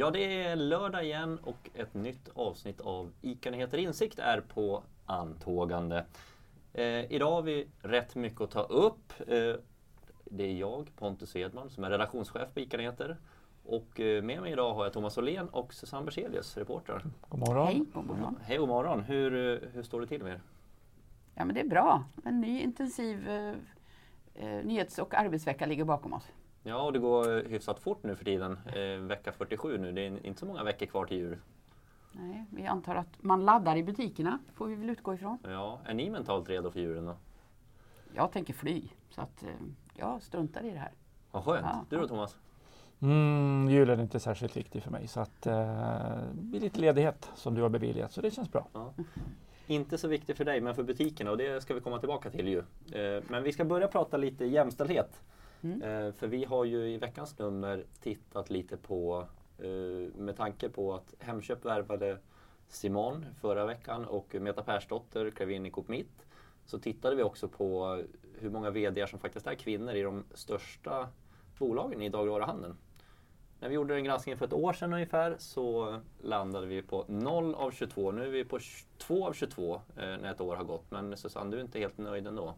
Ja, det är lördag igen och ett nytt avsnitt av ICA Nyheter Insikt är på antågande. Eh, idag har vi rätt mycket att ta upp. Eh, det är jag, Pontus Edman, som är redaktionschef på ICA Nyheter. Och eh, med mig idag har jag Thomas Åhlén och Susanne Berzelius, reporter. God morgon. Hej, god morgon. Hej och morgon. Hur, eh, hur står det till med er? Ja, men det är bra. En ny intensiv eh, eh, nyhets och arbetsvecka ligger bakom oss. Ja, och det går hyfsat fort nu för tiden. Eh, vecka 47 nu. Det är inte så många veckor kvar till jul. Nej, vi antar att man laddar i butikerna, får vi väl utgå ifrån. Ja, är ni mentalt redo för julen då? Jag tänker fly, så att eh, jag struntar i det här. Vad skönt. Ja. Du då Thomas? Mm, julen är inte särskilt viktig för mig så att eh, det blir lite ledighet som du har beviljat så det känns bra. Ja. Inte så viktigt för dig, men för butikerna och det ska vi komma tillbaka till ju. Eh, Men vi ska börja prata lite jämställdhet. Mm. Eh, för vi har ju i veckans nummer tittat lite på, eh, med tanke på att Hemköp värvade Simon förra veckan och Meta Persdotter klev in i Coop Mitt. Så tittade vi också på hur många VD som faktiskt är kvinnor i de största bolagen i dagligvaruhandeln. När vi gjorde den granskningen för ett år sedan ungefär så landade vi på 0 av 22. Nu är vi på 2 av 22 eh, när ett år har gått. Men Susanne, du är inte helt nöjd ändå?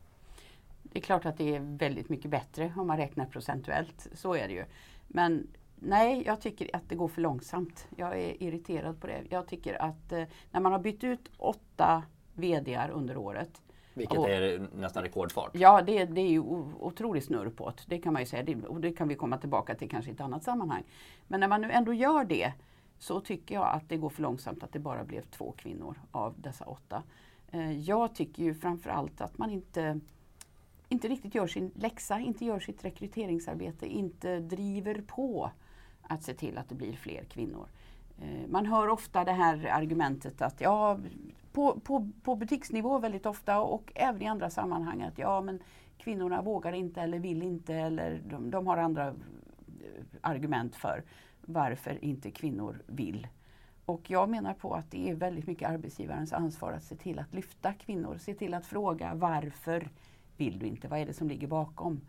Det är klart att det är väldigt mycket bättre om man räknar procentuellt. Så är det ju. Men nej, jag tycker att det går för långsamt. Jag är irriterad på det. Jag tycker att eh, när man har bytt ut åtta VDar under året Vilket Och- är nästan rekordfart. Ja, det, det är ju otroligt snurr på det. Det kan man ju säga. Det, och det kan vi komma tillbaka till kanske i ett annat sammanhang. Men när man nu ändå gör det så tycker jag att det går för långsamt att det bara blev två kvinnor av dessa åtta. Eh, Jag tycker ju framförallt att man inte, inte riktigt gör sin läxa, inte gör sitt rekryteringsarbete, inte driver på att se till att det blir fler kvinnor. Eh, man hör ofta det här argumentet att ja, på, på, på butiksnivå väldigt ofta och även i andra sammanhang att ja men kvinnorna vågar inte eller vill inte eller de, de har andra eh, argument för varför inte kvinnor vill. Och jag menar på att det är väldigt mycket arbetsgivarens ansvar att se till att lyfta kvinnor, se till att fråga varför vill du inte? Vad är det som ligger bakom?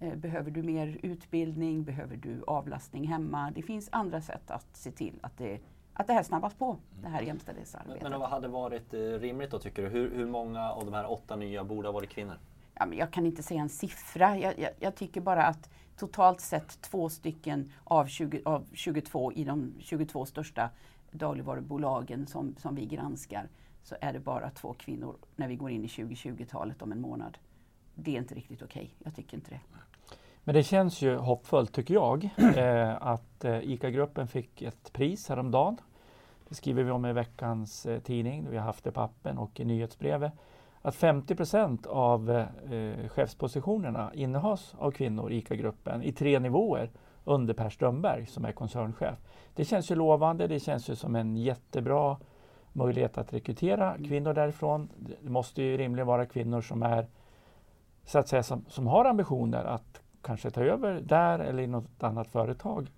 Eh, Behöver du mer utbildning? Behöver du avlastning hemma? Det finns andra sätt att se till att det, att det här snabbas på, det här Men, jämställdhetsarbetet. men vad hade varit eh, rimligt då tycker du? Hur, hur många av de här åtta nya borde ha varit kvinnor? Ja, men jag kan inte säga en siffra. Jag, jag, jag tycker bara att totalt sett två stycken av, 20, av 22 i de 22 största dagligvarubolagen som, som vi granskar så är det bara två kvinnor när vi går in i 2020-talet om en månad. Det är inte riktigt okej. Jag tycker inte det. Men det känns ju hoppfullt tycker jag eh, att eh, ICA-gruppen fick ett pris häromdagen. Det skriver vi om i veckans eh, tidning. Vi har haft det i appen och i nyhetsbrevet. Att 50 procent av eh, chefspositionerna innehas av kvinnor i ICA-gruppen i tre nivåer under Per Strömberg som är koncernchef. Det känns ju lovande. Det känns ju som en jättebra möjlighet att rekrytera kvinnor därifrån. Det måste ju rimligen vara kvinnor som är så att säga som, som har ambitioner att kanske ta över där eller i något annat företag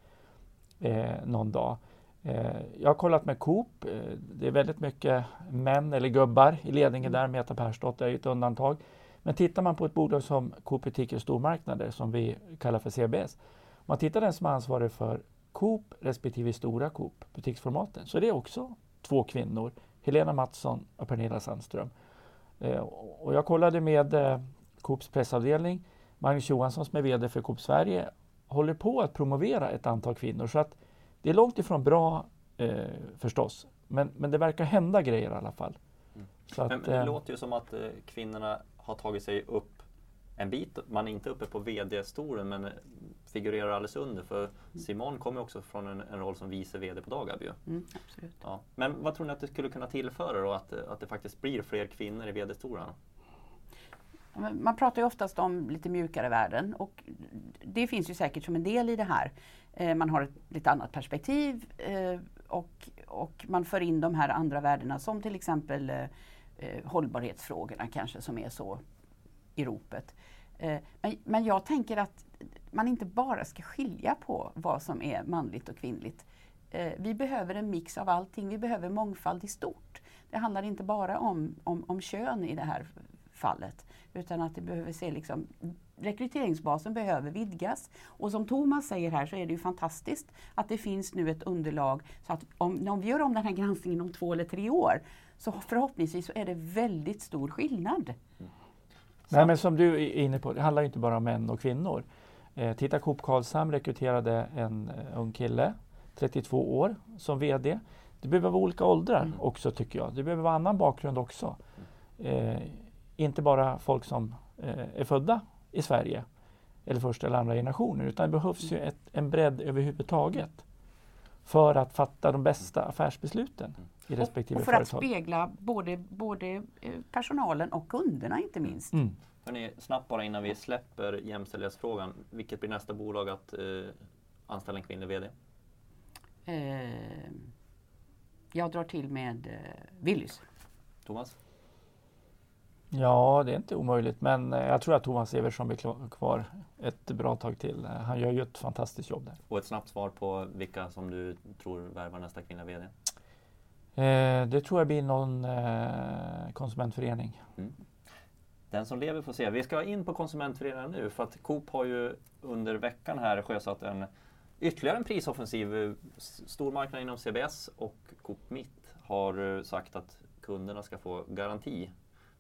eh, någon dag. Eh, jag har kollat med Coop. Eh, det är väldigt mycket män eller gubbar i ledningen där. Meta Persdotter är ju ett undantag. Men tittar man på ett bolag som Coop Butiker Stormarknader som vi kallar för CBS. Om man tittar den som är ansvarig för Coop respektive stora Coop butiksformaten så är det också två kvinnor. Helena Mattsson och Pernilla Sandström. Eh, och jag kollade med eh, Coops pressavdelning. Magnus Johansson som är VD för Coop Sverige håller på att promovera ett antal kvinnor. Så att det är långt ifrån bra eh, förstås. Men, men det verkar hända grejer i alla fall. Mm. Så att, Men, men det eh, låter ju som att eh, kvinnorna har tagit sig upp en bit. Man är inte uppe på VD-stolen men eh, figurerar alldeles under. För Simon kommer också från en, en roll som vice VD på Dagab ju. Mm, absolut. Ja. Men vad tror ni att det skulle kunna tillföra då? Att, eh, att det faktiskt blir fler kvinnor i VD-stolarna? Man pratar ju oftast om lite mjukare värden och det finns ju säkert som en del i det här. Eh, man har ett lite annat perspektiv eh, och, och man för in de här andra värdena som till exempel eh, hållbarhetsfrågorna kanske som är så i ropet. Men, men jag tänker att man inte bara ska skilja på vad som är manligt och kvinnligt. Vi behöver en mix av allting. Vi behöver mångfald i stort. Det handlar inte bara om, om, om kön i det här fallet. Utan att det behöver se liksom, rekryteringsbasen behöver vidgas. Och som Thomas säger här så är det ju fantastiskt att det finns nu ett underlag så att om, om vi gör om den här granskningen om två eller tre år så förhoppningsvis så är det väldigt stor skillnad. Nej, men som du är inne på, det handlar inte bara om män och kvinnor. Eh, titta Coop Karlshamn rekryterade en eh, ung kille, 32 år, som VD. Det behöver vara olika åldrar Mm. också tycker jag. Det behöver vara annan bakgrund också. Eh, inte bara folk som eh, är födda i Sverige eller första eller andra generationen utan det behövs ju ett, en bredd överhuvudtaget för att fatta de bästa affärsbesluten i respektive Och för att företag. spegla både, både eh, personalen och kunderna inte minst. Mm. Hörrni, snabbt bara innan vi släpper jämställdhetsfrågan. Vilket blir nästa bolag att eh, anställa en kvinnlig VD? Eh, jag drar till med eh, Willys. Thomas? Ja, det är inte omöjligt men eh, jag tror att Thomas Evertsson blir kvar ett bra tag till. Eh, Han gör ju ett fantastiskt jobb där. Och ett snabbt svar på vilka som du tror värvar nästa kvinnliga VD? Eh, det tror jag blir någon eh, konsumentförening. Den som lever får se. Vi ska in på konsumentföreningen nu för att Coop har ju under veckan här sjösatt en ytterligare en prisoffensiv. Eh, Stormarknaden inom CBS och Coop Mitt har sagt att kunderna ska få garanti,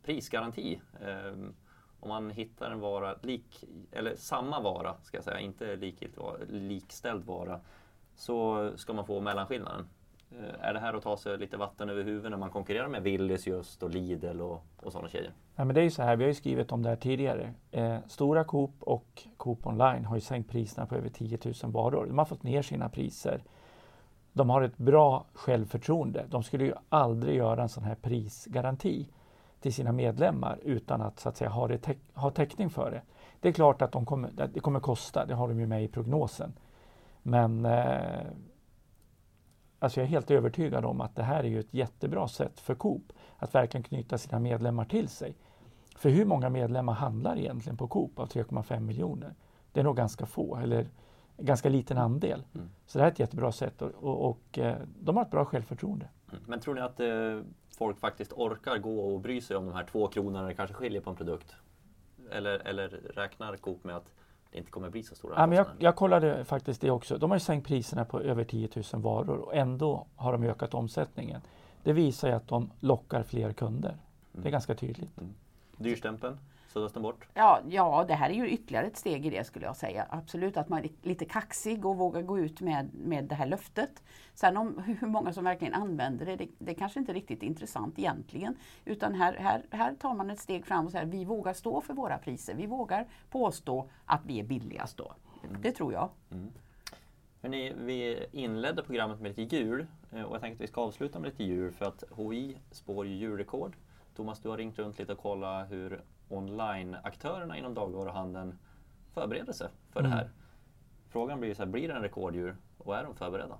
prisgaranti. Ehm, om man hittar en vara, lik, eller samma vara, ska jag säga, inte vara, likställd vara, så ska man få mellanskillnaden. Eh, är det här att ta sig lite vatten över huvudet när man konkurrerar med Willys just och Lidl och, och sådana tjejer? Ja, men det är ju så här, vi har ju skrivit om det här tidigare. Eh, Stora Coop och Coop Online har ju sänkt priserna på över 10 000 varor. De har fått ner sina priser. De har ett bra självförtroende. De skulle ju aldrig göra en sån här prisgaranti till sina medlemmar utan att, så att säga, ha, det ha täckning för det. Det är klart att de kommer, att det kommer kosta, det har de ju med i prognosen. Men eh, alltså jag är helt övertygad om att det här är ju ett jättebra sätt för Coop att verkligen knyta sina medlemmar till sig. För hur många medlemmar handlar egentligen på Coop av 3,5 miljoner? Det är nog ganska få, eller ganska liten andel. Mm. Så det här är ett jättebra sätt och, och, och eh, de har ett bra självförtroende. Mm. Men tror ni att eh, folk faktiskt orkar gå och bry sig om de här två kronorna det kanske skiljer på en produkt? Eller, eller räknar Coop med att det inte kommer bli så stora Ja, men jag, jag kollade faktiskt det också. De har ju sänkt priserna på över 10 000 varor och ändå har de ökat omsättningen. Det visar ju att de lockar fler kunder. Det är ganska tydligt. Dyrstämpeln, suddas den bort? Ja, ja, det här är ju ytterligare ett steg i det skulle jag säga. Absolut att man är lite kaxig och vågar gå ut med, med det här löftet. Sen om hur många som verkligen använder det, det, det kanske inte är riktigt intressant egentligen. Utan här, här, här tar man ett steg fram och säger vi vågar stå för våra priser. Vi vågar påstå att vi är billigast då. Det tror jag. Hörrni, vi inledde programmet med lite jul eh, och jag tänkte att vi ska avsluta med lite jul för att HI spår ju julrekord. Thomas, du har ringt runt lite och kollat hur online-aktörerna inom dagligvaruhandeln förbereder sig för det här. Frågan blir ju så här, blir det en rekorddjur och är de förberedda?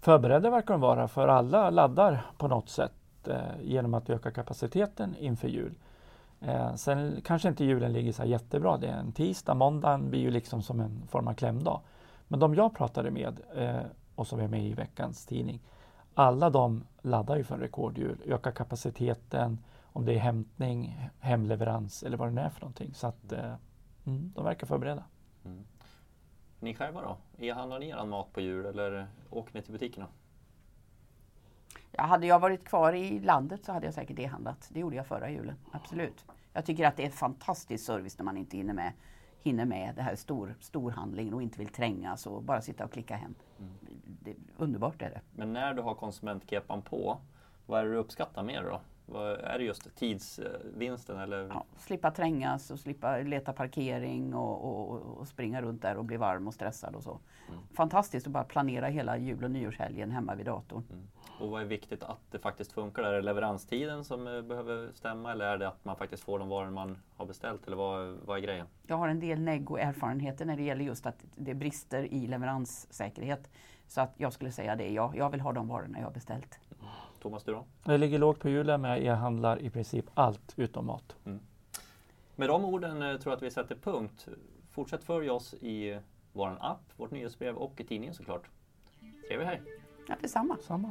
Förberedda verkar de vara för alla laddar på något sätt eh, genom att öka kapaciteten inför jul. Eh, sen kanske inte julen ligger så jättebra. Det är en tisdag, måndagen blir ju liksom som en form av klämdag. Men de jag pratade med eh, och som är med i veckans tidning, alla de laddar ju för en rekordjul, ökar kapaciteten, om det är hämtning, hemleverans eller vad det nu är för någonting. Så att eh, mm, de verkar förberedda. Ni själva då? E-handlar ni er mat på jul eller åker ni till butikerna? Ja, hade jag varit kvar i landet så hade jag säkert e-handlat. Det gjorde jag förra julen, absolut. Jag tycker att det är fantastisk service när man inte hinner med, hinner med det här stor, storhandlingen och inte vill trängas och bara sitta och klicka hem. Det, underbart är det. Men när du har konsumentkepan på, vad är det du uppskattar mer då? Är det just tidsvinsten eller? Ja, slippa trängas och slippa leta parkering och, och, och springa runt där och bli varm och stressad och så. Fantastiskt att bara planera hela jul och nyårshelgen hemma vid datorn. Och vad är viktigt att det faktiskt funkar? Är det leveranstiden som eh, behöver stämma eller är det att man faktiskt får de varor man har beställt? Eller vad, vad är grejen? Jag har en del negg och erfarenheter när det gäller just att det brister i leveranssäkerhet. Så att jag skulle säga det, ja, jag vill ha de varorna jag har beställt. Thomas, du då? Jag ligger lågt på julen men jag e-handlar i princip allt utom mat. Med de orden eh, tror jag att vi sätter punkt. Fortsätt följa oss i vår app, vårt nyhetsbrev och i tidningen såklart. Trevlig helg! Ja, detsamma. Samma.